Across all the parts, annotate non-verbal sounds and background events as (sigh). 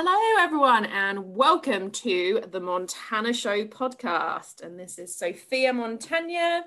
Hello, everyone, and welcome to the Montana Show podcast. And this is Sophia Montagna.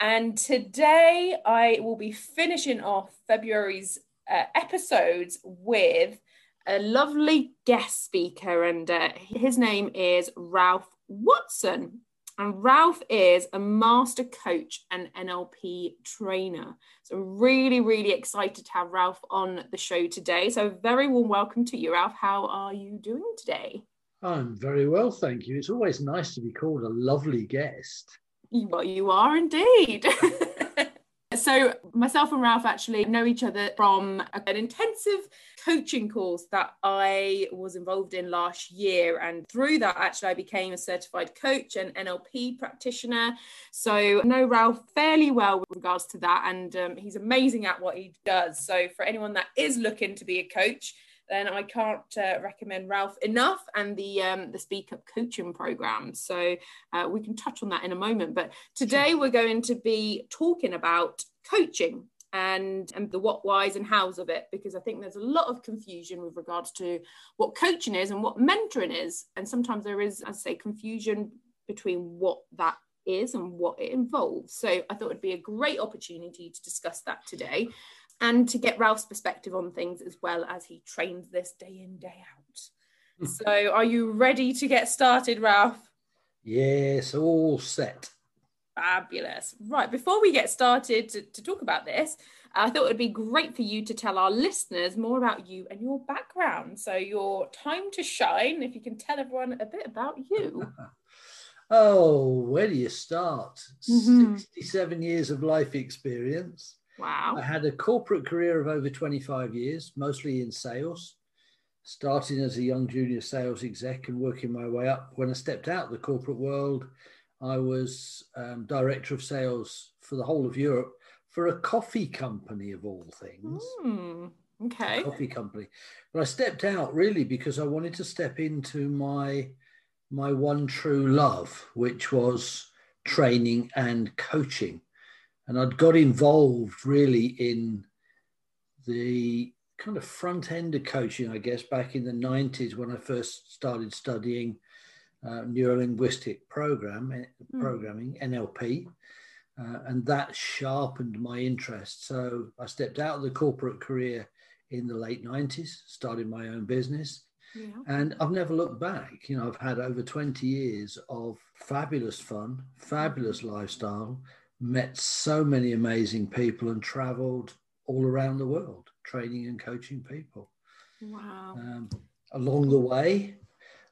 And today I will be finishing off February's uh, episodes with a lovely guest speaker, and uh, his name is Ralph Watson. And Ralph is a master coach and NLP trainer. So really, really excited to have Ralph on the show today. So very warm welcome to you, Ralph. How are you doing today? I'm very well, thank you. It's always nice to be called a lovely guest. Well, you are indeed. (laughs) So, myself and Ralph actually know each other from an intensive coaching course that I was involved in last year. And through that, actually, I became a certified coach and NLP practitioner. So, I know Ralph fairly well with regards to that. And um, he's amazing at what he does. So, for anyone that is looking to be a coach, then I can't uh, recommend Ralph enough and the um, the Speak Up coaching program. So uh, we can touch on that in a moment. But today we're going to be talking about coaching and and the what whys and hows of it because i think there's a lot of confusion with regards to what coaching is and what mentoring is and sometimes there is as i say confusion between what that is and what it involves so i thought it'd be a great opportunity to discuss that today and to get Ralph's perspective on things as well as he trains this day in, day out. Hmm. so, are you ready to get started, Ralph? Yes, all set. Fabulous. Right, before we get started to, to talk about this, I thought it would be great for you to tell our listeners more about you and your background. So, your time to shine, if you can tell everyone a bit about you. (laughs) oh, where do you start? Mm-hmm. 67 years of life experience. Wow. I had a corporate career of over 25 years, mostly in sales, starting as a young junior sales exec and working my way up. When I stepped out of the corporate world, I was um, director of sales for the whole of Europe for a coffee company, of all things. Mm, okay. Coffee company. But I stepped out really because I wanted to step into my my one true love, which was training and coaching and I'd got involved really in the kind of front end of coaching, I guess, back in the 90s when I first started studying uh, neurolinguistic program mm. programming NLP, uh, and that sharpened my interest. So I stepped out of the corporate career in the late 90s, started my own business. Yeah. And I've never looked back. You know, I've had over 20 years of fabulous fun, fabulous lifestyle, met so many amazing people and traveled all around the world training and coaching people. Wow. Um, along the way,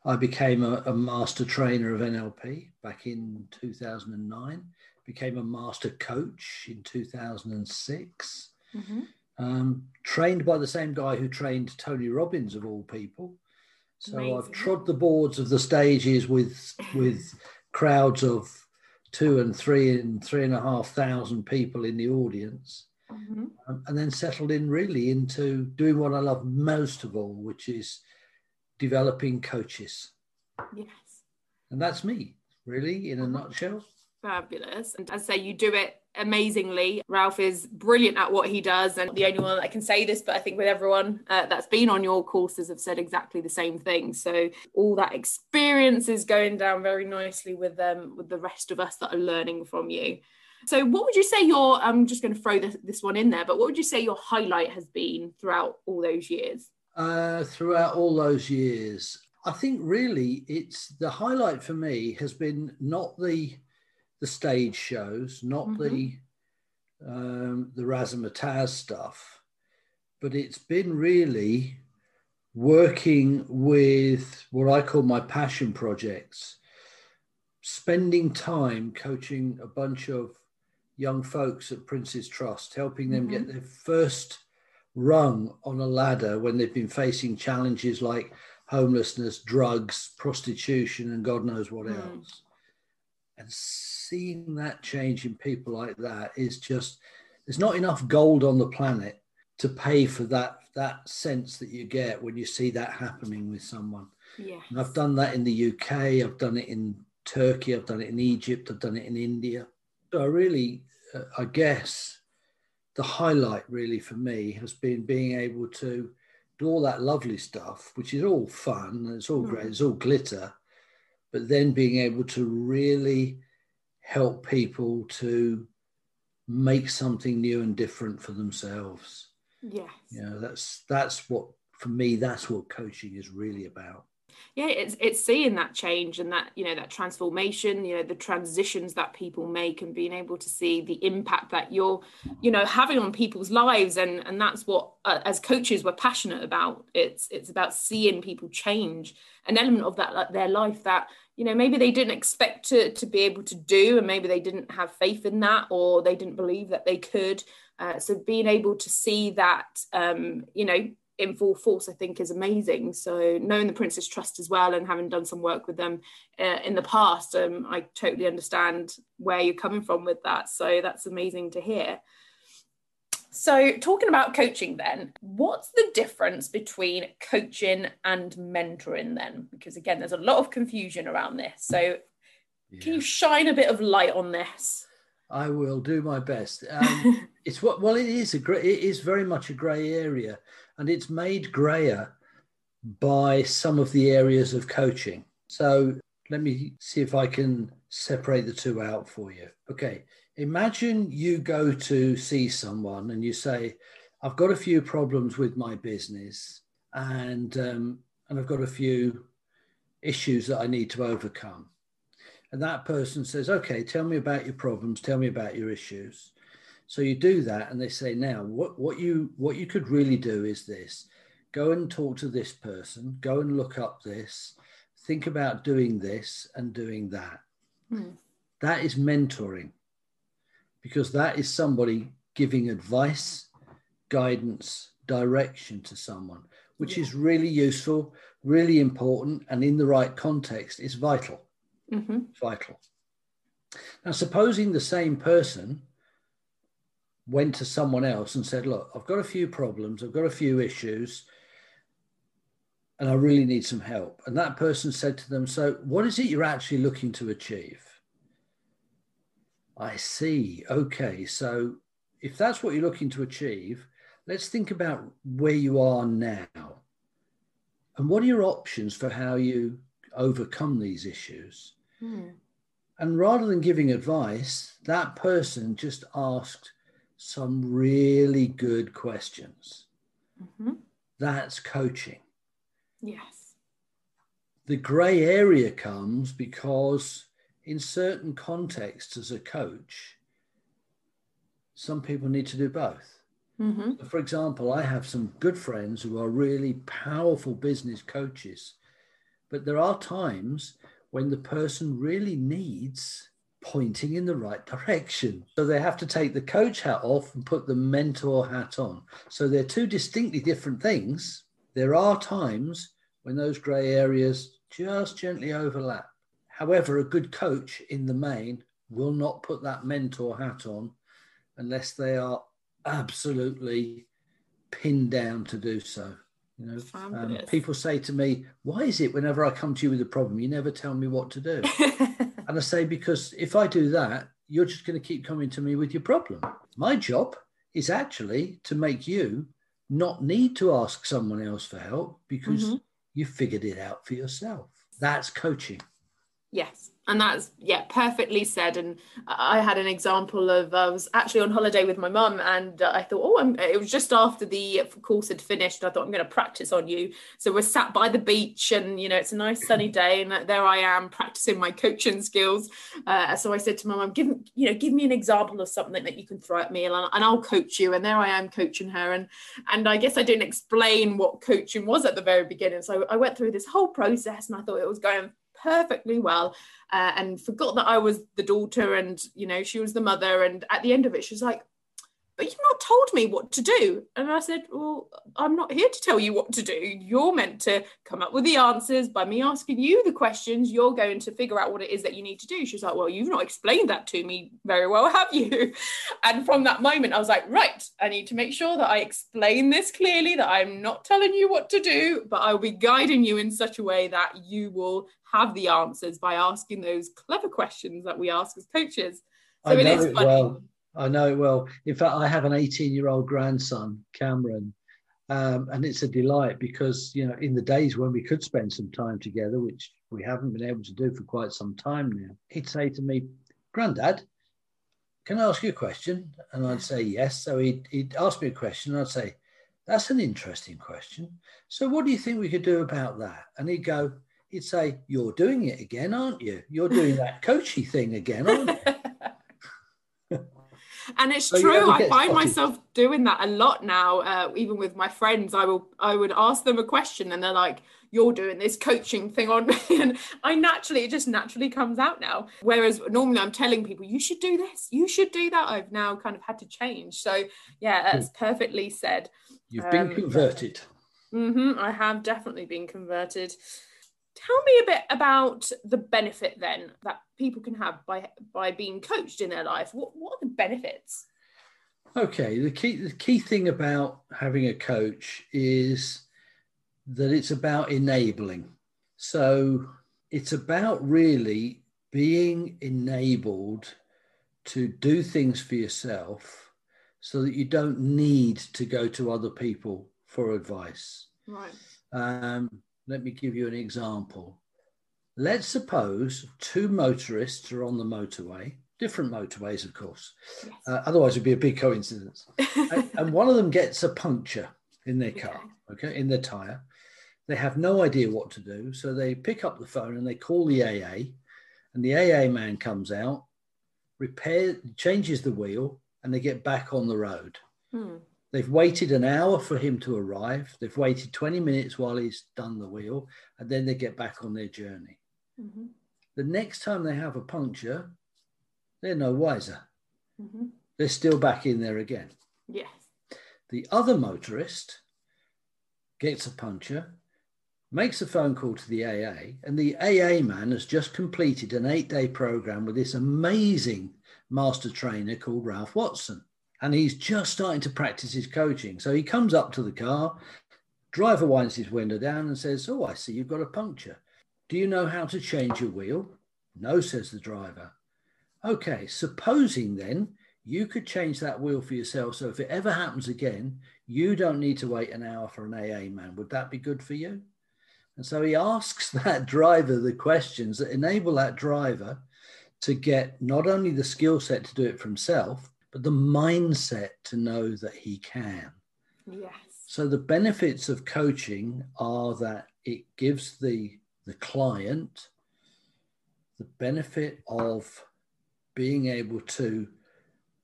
I became a, a, master trainer of NLP back in 2009, became a master coach in 2006, mm-hmm. um, trained by the same guy who trained Tony Robbins, of all people. So Amazing. I've trod the boards of the stages with, with crowds of two and three and three and a half thousand people in the audience. Mm-hmm. Um, and then settled in really into doing what I love most of all, which is developing coaches. Yes. And that's me, really, in a uh-huh. nutshell. Fabulous. And I say, you do it amazingly. Ralph is brilliant at what he does, and the only one that can say this, but I think with everyone uh, that's been on your courses have said exactly the same thing. So all that experience is going down very nicely with them, um, with the rest of us that are learning from you. So, what would you say your? I'm just going to throw this, this one in there, but what would you say your highlight has been throughout all those years? Uh, throughout all those years, I think really it's the highlight for me has been not the the stage shows, not mm-hmm. the um, the razzmatazz stuff, but it's been really working with what I call my passion projects, spending time coaching a bunch of young folks at Prince's Trust, helping them mm-hmm. get their first rung on a ladder when they've been facing challenges like homelessness, drugs, prostitution, and God knows what mm. else. And seeing that change in people like that is just there's not enough gold on the planet to pay for that that sense that you get when you see that happening with someone. Yeah. And I've done that in the UK, I've done it in Turkey, I've done it in Egypt, I've done it in India. So I really, uh, I guess, the highlight really for me has been being able to do all that lovely stuff, which is all fun, it's all mm. great, it's all glitter, but then being able to really help people to make something new and different for themselves. Yes. You know, that's that's what for me, that's what coaching is really about yeah it's it's seeing that change and that you know that transformation you know the transitions that people make and being able to see the impact that you're you know having on people's lives. And and that's what uh, as coaches we're passionate about. It's it's about seeing people change an element of that like their life that you know maybe they didn't expect to to be able to do and maybe they didn't have faith in that or they didn't believe that they could. Uh, so being able to see that um, you know in full force, I think is amazing. So knowing the Prince's Trust as well and having done some work with them uh, in the past, um, I totally understand where you're coming from with that. So that's amazing to hear. So talking about coaching then, what's the difference between coaching and mentoring then? Because again, there's a lot of confusion around this. So yeah. can you shine a bit of light on this? I will do my best. Um, (laughs) it's what well, it is a great. It is very much a grey area and it's made grayer by some of the areas of coaching. So let me see if I can separate the two out for you. Okay, imagine you go to see someone and you say, I've got a few problems with my business and, um, and I've got a few issues that I need to overcome. And that person says, Okay, tell me about your problems, tell me about your issues. So you do that, and they say, now what, what you what you could really do is this: go and talk to this person, go and look up this, think about doing this and doing that. Mm. That is mentoring, because that is somebody giving advice, guidance, direction to someone, which yeah. is really useful, really important, and in the right context, is vital. Mm-hmm. Vital. Now, supposing the same person went to someone else and said, Look, I've got a few problems, I've got a few issues, and I really need some help. And that person said to them, So, what is it you're actually looking to achieve? I see. Okay. So, if that's what you're looking to achieve, let's think about where you are now. And what are your options for how you overcome these issues? Hmm. And rather than giving advice, that person just asked, some really good questions. Mm-hmm. That's coaching. Yes. The grey area comes because, in certain contexts, as a coach, some people need to do both. Mm-hmm. For example, I have some good friends who are really powerful business coaches, but there are times when the person really needs pointing in the right direction. So they have to take the coach hat off and put the mentor hat on. So they're two distinctly different things. There are times when those grey areas just gently overlap. However, a good coach in the main will not put that mentor hat on unless they are absolutely pinned down to do so. You know, um, people say to me, "Why is it whenever I come to you with a problem, you never tell me what to do?" (laughs) And I say, because if I do that, you're just going to keep coming to me with your problem. My job is actually to make you not need to ask someone else for help because mm-hmm. you figured it out for yourself. That's coaching. Yes. And that's yeah perfectly said. And i had an example of i was actually on holiday with my mum and i thought oh I'm, it was just after the course had finished. I thought i'm going to practice on you. So we're sat by the beach and you know it's a nice sunny day and there i am practicing my coaching skills. Uh, so i said to my mum give you know give me an example of something that you can throw at me and I'll, and I'll coach you. And there i am coaching her. And and i guess i didn't explain what coaching was at the very beginning. So i went through this whole process and i thought it was going perfectly well uh, and forgot that I was the daughter and, you know, she was the mother. And at the end of it, she was like, but you've not told me what to do. And I said, Well, I'm not here to tell you what to do. You're meant to come up with the answers by me asking you the questions. You're going to figure out what it is that you need to do. She was like, Well, you've not explained that to me very well, have you? (laughs) And from that moment, I was like, Right, I need to make sure that I explain this clearly, that I'm not telling you what to do, but I'll be guiding you in such a way that you will have the answers by asking those clever questions that we ask as coaches. So I it is funny. Well I know it well. In fact, I have an 18 year old grandson, Cameron, Um, and it's a delight because, you know, in the days when we could spend some time together, which we haven't been able to do for quite some time now, he'd say to me, Grandad, can I ask you a question? And I'd say, yes. So he'd, he'd ask me a question and I'd say, that's an interesting question. So what do you think we could do about that? And he'd go, he'd say, you're doing it again, aren't you? You're doing that coachy thing again, aren't you? And it's so true i find spotted. myself doing that a lot now uh, even with my friends i will i would ask them a question and they're like you're doing this coaching thing on me. (laughs) And i naturally it just naturally comes out now. Whereas normally i'm telling people you should do this you should do that i've now kind of had to change. So yeah that's perfectly said. You've been um, converted. Mm-hmm, i have definitely been converted tell me a bit about the benefit then that people can have by by being coached in their life. What, what are the benefits? Okay the key the key thing about having a coach is that it's about enabling. So it's about really being enabled to do things for yourself so that you don't need to go to other people for advice. Right. Um, let me give you an example. Let's suppose two motorists are on the motorway, different motorways, of course. Yes. Uh, otherwise, it'd be a big coincidence. (laughs) and, and, one of them gets a puncture in their car, okay, okay in their tire. They have no idea what to do. So they pick up the phone and they call the AA, and the AA man comes out, repair, changes the wheel, and they get back on the road. Hmm. They've waited an hour for him to arrive. They've waited 20 minutes while he's done the wheel, and then they get back on their journey. Mm-hmm. The next time they have a puncture, they're no wiser. Mm-hmm. They're still back in there again. Yes. The other motorist gets a puncture, makes a phone call to the AA, and the AA man has just completed an eight day program with this amazing master trainer called Ralph Watson and he's just starting to practice his coaching. So he comes up to the car, driver winds his window down and says, Oh, I see you've got a puncture. Do you know how to change your wheel? No, says the driver. Okay, supposing then you could change that wheel for yourself. So if it ever happens again, you don't need to wait an hour for an AA man. Would that be good for you? And so he asks (laughs) that driver the questions that enable that driver to get not only the skill set to do it for himself, but the mindset to know that he can. Yes. So the benefits of coaching are that it gives the the client the benefit of being able to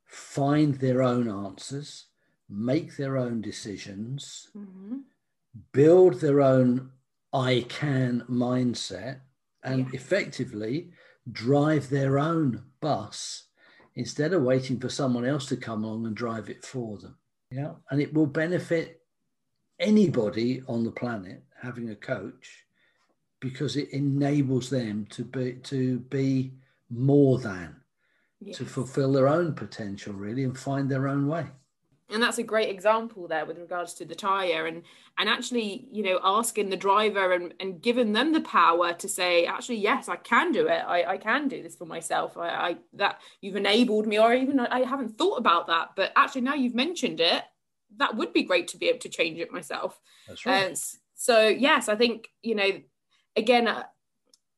find their own answers, make their own decisions, mm-hmm. build their own I can mindset, and yes. effectively drive their own bus instead of waiting for someone else to come along and drive it for them. Yeah. And it will benefit anybody on the planet having a coach because it enables them to be to be more than yes. to fulfill their own potential really and find their own way and that's a great example there with regards to the tire and and actually you know asking the driver and, and giving them the power to say actually yes i can do it. I, I can do this for myself. I, I that you've enabled me or even i haven't thought about that but actually now you've mentioned it that would be great to be able to change it myself. That's right. Uh, so yes i think you know again uh,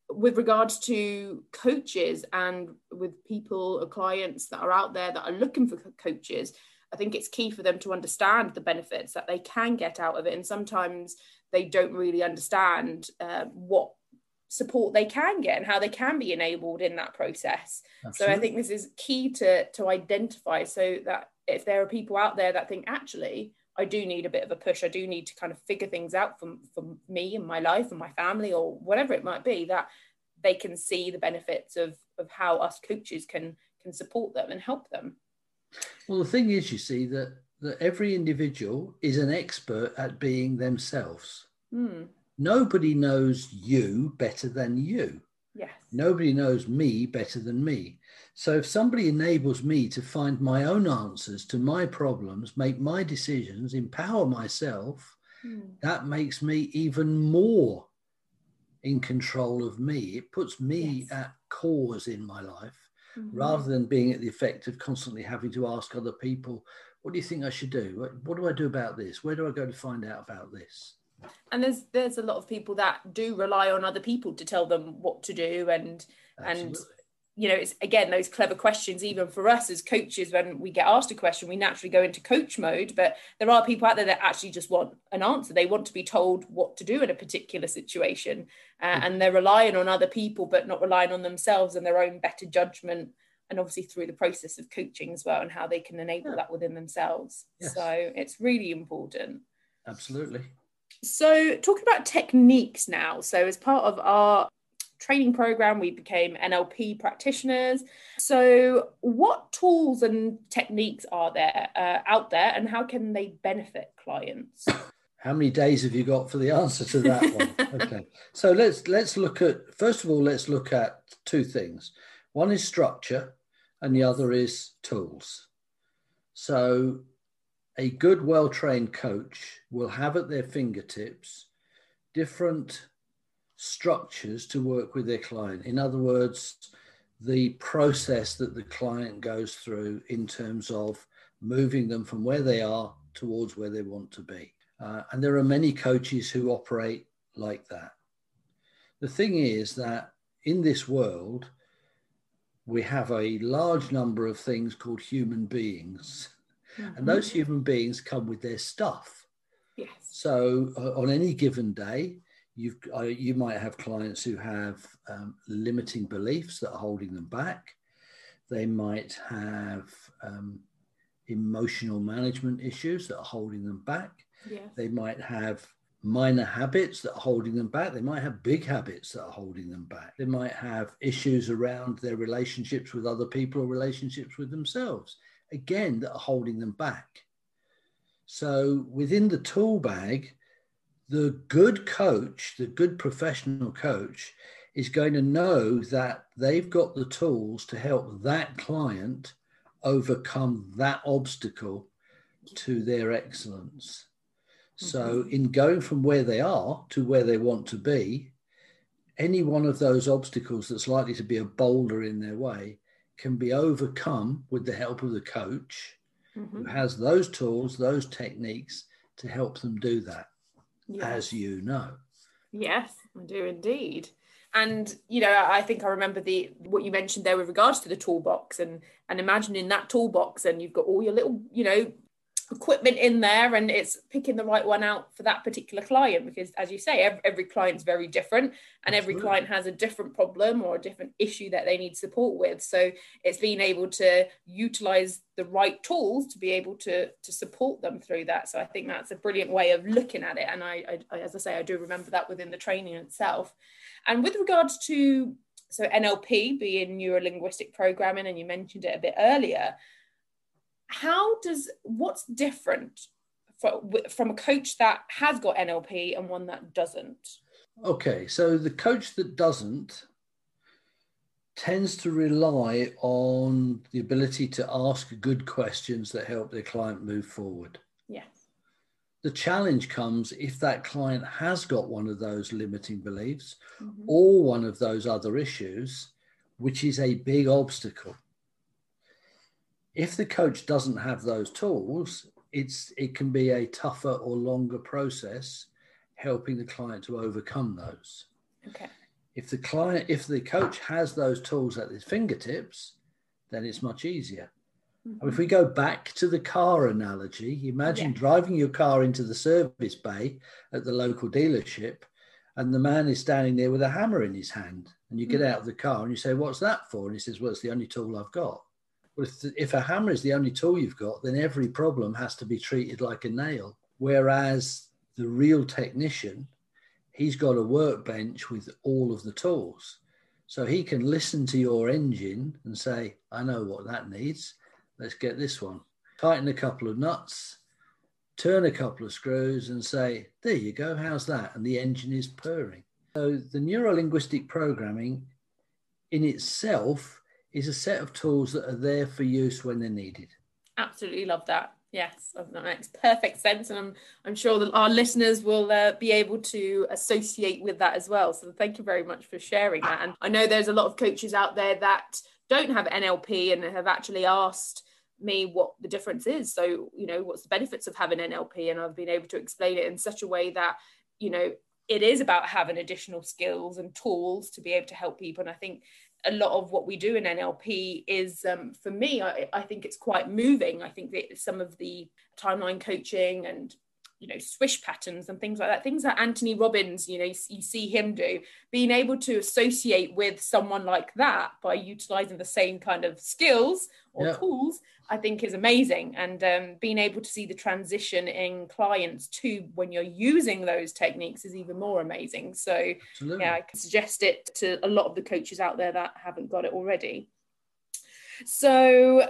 with regards to coaches and with people or clients that are out there that are looking for coaches I think it's key for them to understand the benefits that they can get out of it. And sometimes they don't really understand uh, what support they can get and how they can be enabled in that process. Absolutely. So I think this is key to to identify so that if there are people out there that think actually I do need a bit of a push, I do need to kind of figure things out for, for me and my life and my family or whatever it might be, that they can see the benefits of of how us coaches can can support them and help them. Well, the thing is, you see, that, that every individual is an expert at being themselves. Mm. Nobody knows you better than you. Yes. Nobody knows me better than me. So if somebody enables me to find my own answers to my problems, make my decisions, empower myself, mm. that makes me even more in control of me. It puts me yes. at cause in my life mm-hmm. rather than being at the effect of constantly having to ask other people, what do you think I should do? What, what do I do about this? Where do I go to find out about this? And there's there's a lot of people that do rely on other people to tell them what to do and Absolutely. and you know, it's again those clever questions, even for us as coaches, when we get asked a question, we naturally go into coach mode. But there are people out there that actually just want an answer. They want to be told what to do in a particular situation. Uh, mm-hmm. And they're relying on other people, but not relying on themselves and their own better judgment. And obviously through the process of coaching as well, and how they can enable yeah. that within themselves. Yes. So it's really important. Absolutely. So, talking about techniques now. So, as part of our training program, we became NLP practitioners. So, what tools and techniques are there uh, out there, and how can they benefit clients? How many days have you got for the answer to that one? (laughs) okay, so let's let's look at first of all, let's look at two things. One is structure, and the other is tools. So, a good, well trained coach will have at their fingertips different structures to work with their client. In other words, the process that the client goes through in terms of moving them from where they are towards where they want to be. Uh, and there are many coaches who operate like that. The thing is that in this world, we have a large number of things called human beings. Mm-hmm. And those human beings come with their stuff. Yes. So uh, on any given day, you've uh, you might have clients who have um, limiting beliefs that are holding them back. They might have um, emotional management issues that are holding them back. They might have minor habits that are holding them back. They might have big habits that are holding them back. They might have issues around their relationships with other people or relationships with themselves again that are holding them back. So within the tool bag the good coach, the good professional coach, is going to know that they've got the tools to help that client overcome that obstacle to their excellence. Mm-hmm. So, in going from where they are to where they want to be, any one of those obstacles that's likely to be a boulder in their way can be overcome with the help of the coach mm-hmm. who has those tools, those techniques to help them do that as you know. Yes, I do indeed. And you know, I think I remember the what you mentioned there with regards to the toolbox and and imagining that toolbox and you've got all your little, you know, equipment in there and it's picking the right one out for that particular client because as you say every, every client's very different and every client has a different problem or a different issue that they need support with. So it's being able to utilize the right tools to be able to to support them through that. So i think that's a brilliant way of looking at it. And I, I as i say i do remember that within the training itself. And with regards to so nlp being neuro linguistic programming and you mentioned it a bit earlier how does what's different for, from a coach that has got NLP and one that doesn't? Okay, so the coach that doesn't tends to rely on the ability to ask good questions that help their client move forward. Yes. The challenge comes if that client has got one of those limiting beliefs mm-hmm. or one of those other issues, which is a big obstacle if the coach doesn't have those tools, it's it can be a tougher or longer process helping the client to overcome those. Okay. If the client, if the coach has those tools at his fingertips, then it's much easier. Mm-hmm. If we go back to the car analogy, imagine yeah. driving your car into the service bay at the local dealership, and the man is standing there with a hammer in his hand, and you get mm-hmm. out of the car and you say, "What's that for?" And he says, "Well, it's the only tool I've got." If a hammer is the only tool you've got, then every problem has to be treated like a nail. Whereas the real technician, he's got a workbench with all of the tools. So he can listen to your engine and say, I know what that needs. Let's get this one. Tighten a couple of nuts, turn a couple of screws, and say, There you go, how's that? And the engine is purring. So the neuro linguistic programming in itself is a set of tools that are there for use when they're needed. Absolutely love that. Yes, that makes perfect sense, and I'm I'm sure that our listeners will uh, be able to associate with that as well. So thank you very much for sharing that. And I know there's a lot of coaches out there that don't have NLP and have actually asked me what the difference is. So, you know, what's the benefits of having NLP? And I've been able to explain it in such a way that, you know, it is about having additional skills and tools to be able to help people. And I think a lot of what we do in NLP is, um, for me, I, I, think it's quite moving. I think that some of the timeline coaching and you know swish patterns and things like that. Things that anthony robbins you know you see him do. Being able to associate with someone like that by utilizing the same kind of skills or yeah. tools i think is amazing. And um, being able to see the transition in clients too when you're using those techniques is even more amazing. So Absolutely. yeah i can suggest it to a lot of the coaches out there that haven't got it already. So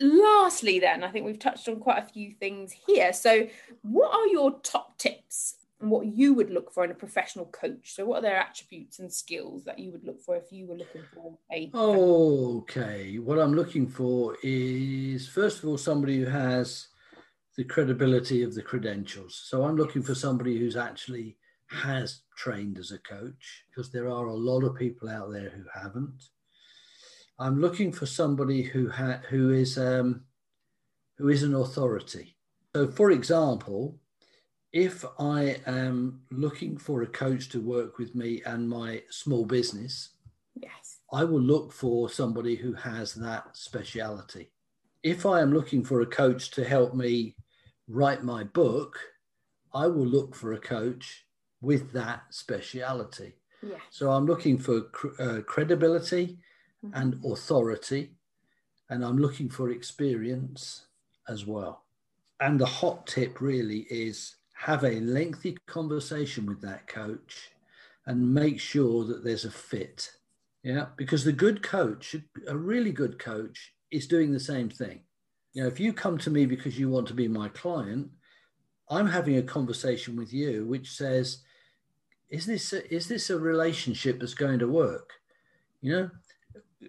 lastly, then, I think we've touched on quite a few things here. So, what are your top tips and what you would look for in a professional coach? So, what are their attributes and skills that you would look for if you were looking for a? Okay, what I'm looking for is first of all somebody who has the credibility of the credentials. So, I'm looking for somebody who's actually has trained as a coach because there are a lot of people out there who haven't. I'm looking for somebody who ha- who is um, who is an authority. So, for example, if I am looking for a coach to work with me and my small business, yes, I will look for somebody who has that speciality. If I am looking for a coach to help me write my book, I will look for a coach with that speciality. Yes. So I'm looking for cr- uh, credibility Mm-hmm. and authority, and I'm looking for experience as well. And the hot tip really is have a lengthy conversation with that coach and make sure that there's a fit. Yeah, because the good coach, a really good coach, is doing the same thing. You know, if you come to me because you want to be my client, I'm having a conversation with you which says, is this a, is this a relationship that's going to work? You know,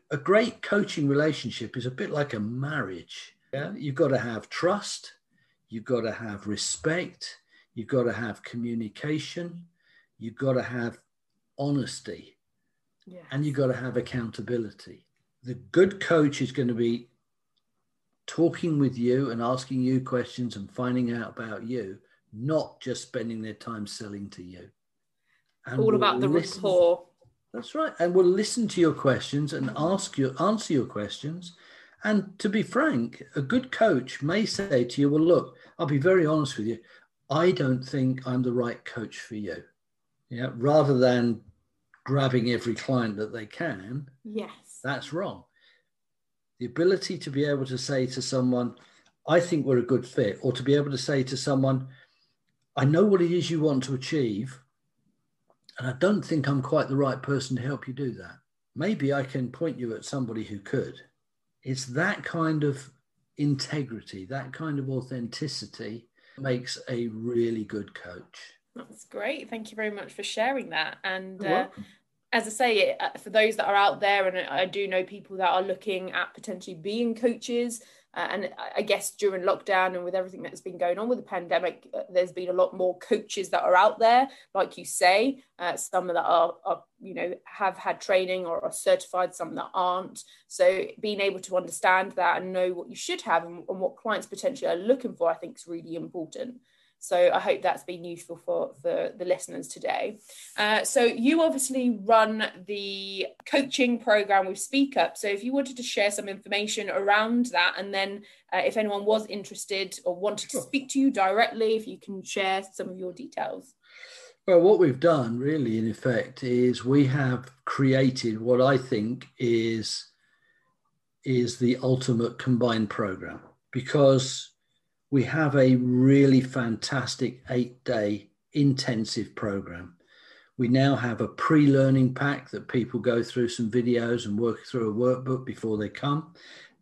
a great coaching relationship is a bit like a marriage. Yeah, you've got to have trust, you've got to have respect, you've got to have communication, you've got to have honesty, yes. and you've got to have accountability. The good coach is going to be talking with you and asking you questions and finding out about you, not just spending their time selling to you. And All about the listen. rapport that's right. And we'll listen to your questions and ask you, answer your questions. And to be frank, a good coach may say to you, Well, look, I'll be very honest with you. I don't think I'm the right coach for you. Yeah. Rather than grabbing every client that they can. Yes. That's wrong. The ability to be able to say to someone, I think we're a good fit, or to be able to say to someone, I know what it is you want to achieve. And I don't think I'm quite the right person to help you do that. Maybe I can point you at somebody who could. It's that kind of integrity, that kind of authenticity makes a really good coach. That's great. Thank you very much for sharing that. And uh, as I say, uh, for those that are out there, and I do know people that are looking at potentially being coaches, uh, and I guess during lockdown and with everything that's been going on with the pandemic, uh, there's been a lot more coaches that are out there, like you say. Uh, some that are, are, you know, have had training or are certified, some that aren't. So being able to understand that and know what you should have and, and what clients potentially are looking for, I think is really important. So I hope that's been useful for, for the listeners today. Uh, so you obviously run the coaching program with Speak Up. So if you wanted to share some information around that, and then uh, if anyone was interested or wanted to speak to you directly, if you can share some of your details. Well, what we've done really, in effect, is we have created what I think is is the ultimate combined program because we have a really fantastic eight day intensive program. We now have a pre learning pack that people go through some videos and work through a workbook before they come.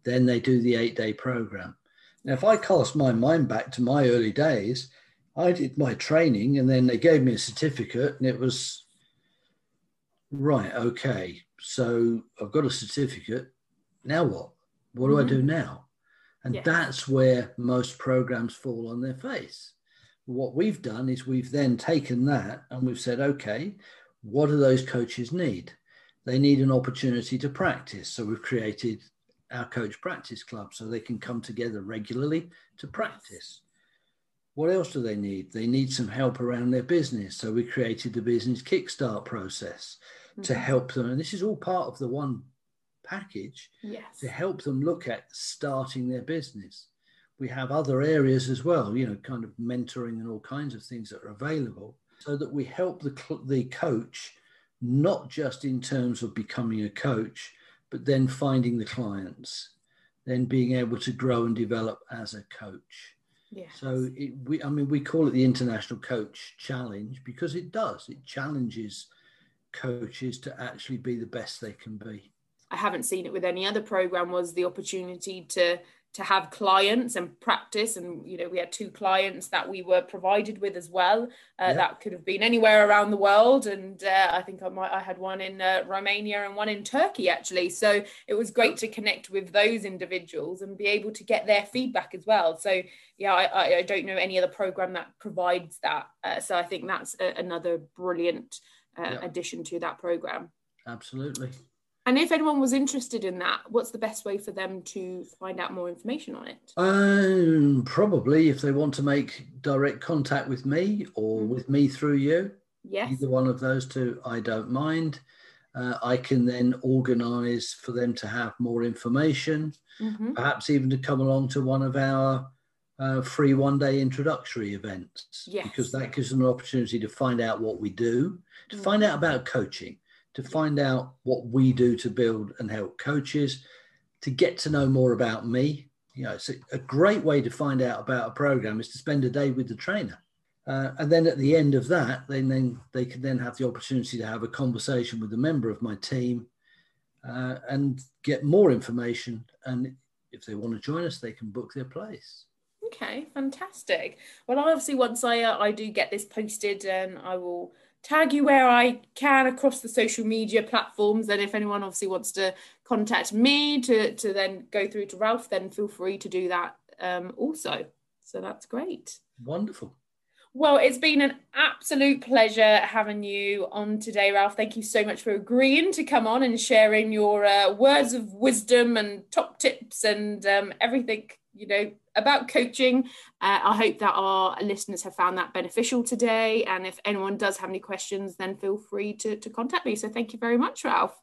Then they do the eight day program. Now, if I cast my mind back to my early days, I did my training and then they gave me a certificate and it was right, okay, so I've got a certificate. Now what? What do mm-hmm. I do now? And yes. that's where most programs fall on their face. What we've done is we've then taken that and we've said, okay, what do those coaches need? they need an opportunity to practice. So we've created our coach practice club so they can come together regularly to practice. What else do they need? They need some help around their business. So we created the business kickstart process mm-hmm. to help them. And this is all part of the one package yes. to help them look at starting their business. We have other areas as well, you know, kind of mentoring and all kinds of things that are available so that we help the, the coach not just in terms of becoming a coach, but then finding the clients, then being able to grow and develop as a coach. Yes. So it, we, I mean, we call it the International Coach Challenge because it does. It challenges coaches to actually be the best they can be. I haven't seen it with any other program. Was the opportunity to to have clients and practice and you know we had two clients that we were provided with as well uh, yeah. that could have been anywhere around the world and uh, i think i might i had one in uh, romania and one in turkey actually so it was great to connect with those individuals and be able to get their feedback as well so yeah i, I don't know any other program that provides that uh, so i think that's a, another brilliant uh, yeah. addition to that program absolutely and if anyone was interested in that, what's the best way for them to find out more information on it? Um, probably if they want to make direct contact with me or mm-hmm. with me through you. Yes. Either one of those two, I don't mind. Uh, I can then organise for them to have more information, mm-hmm. perhaps even to come along to one of our uh, free one day introductory events. Yes. Because that gives them an opportunity to find out what we do, to mm-hmm. find out about coaching to find out what we do to build and help coaches, to get to know more about me. You know, it's a, a great way to find out about a program is to spend a day with the trainer. Uh, and then at the end of that, then, then they can then have the opportunity to have a conversation with a member of my team uh, and get more information. And if they want to join us, they can book their place. Okay, fantastic. Well, obviously, once I uh, I do get this posted, and I will tag you where I can across the social media platforms. And if anyone obviously wants to contact me to, to then go through to Ralph, then feel free to do that um, also. So that's great. Wonderful. Well, it's been an absolute pleasure having you on today, Ralph. Thank you so much for agreeing to come on and sharing your uh, words of wisdom and top tips and um, everything you know about coaching. Uh, i hope that our listeners have found that beneficial today. And if anyone does have any questions then feel free to, to contact me. So thank you very much ralph.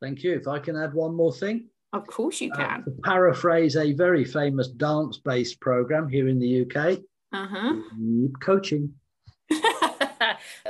Thank you. If i can add one more thing. Of course you uh, can. uh, to paraphrase a very famous dance based program here in the uk uh-huh. coaching (laughs)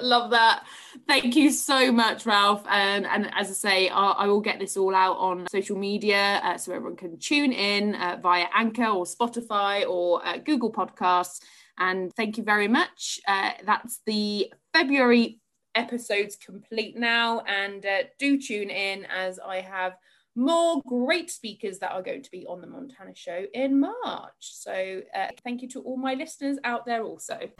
Love that. Thank you so much, Ralph. And, and as I say, I, I will get this all out on social media uh, so everyone can tune in uh, via Anchor or Spotify or uh, Google Podcasts. And thank you very much. Uh, that's the February episodes complete now. And uh, do tune in as I have more great speakers that are going to be on the Montana Show in March. So uh, thank you to all my listeners out there also.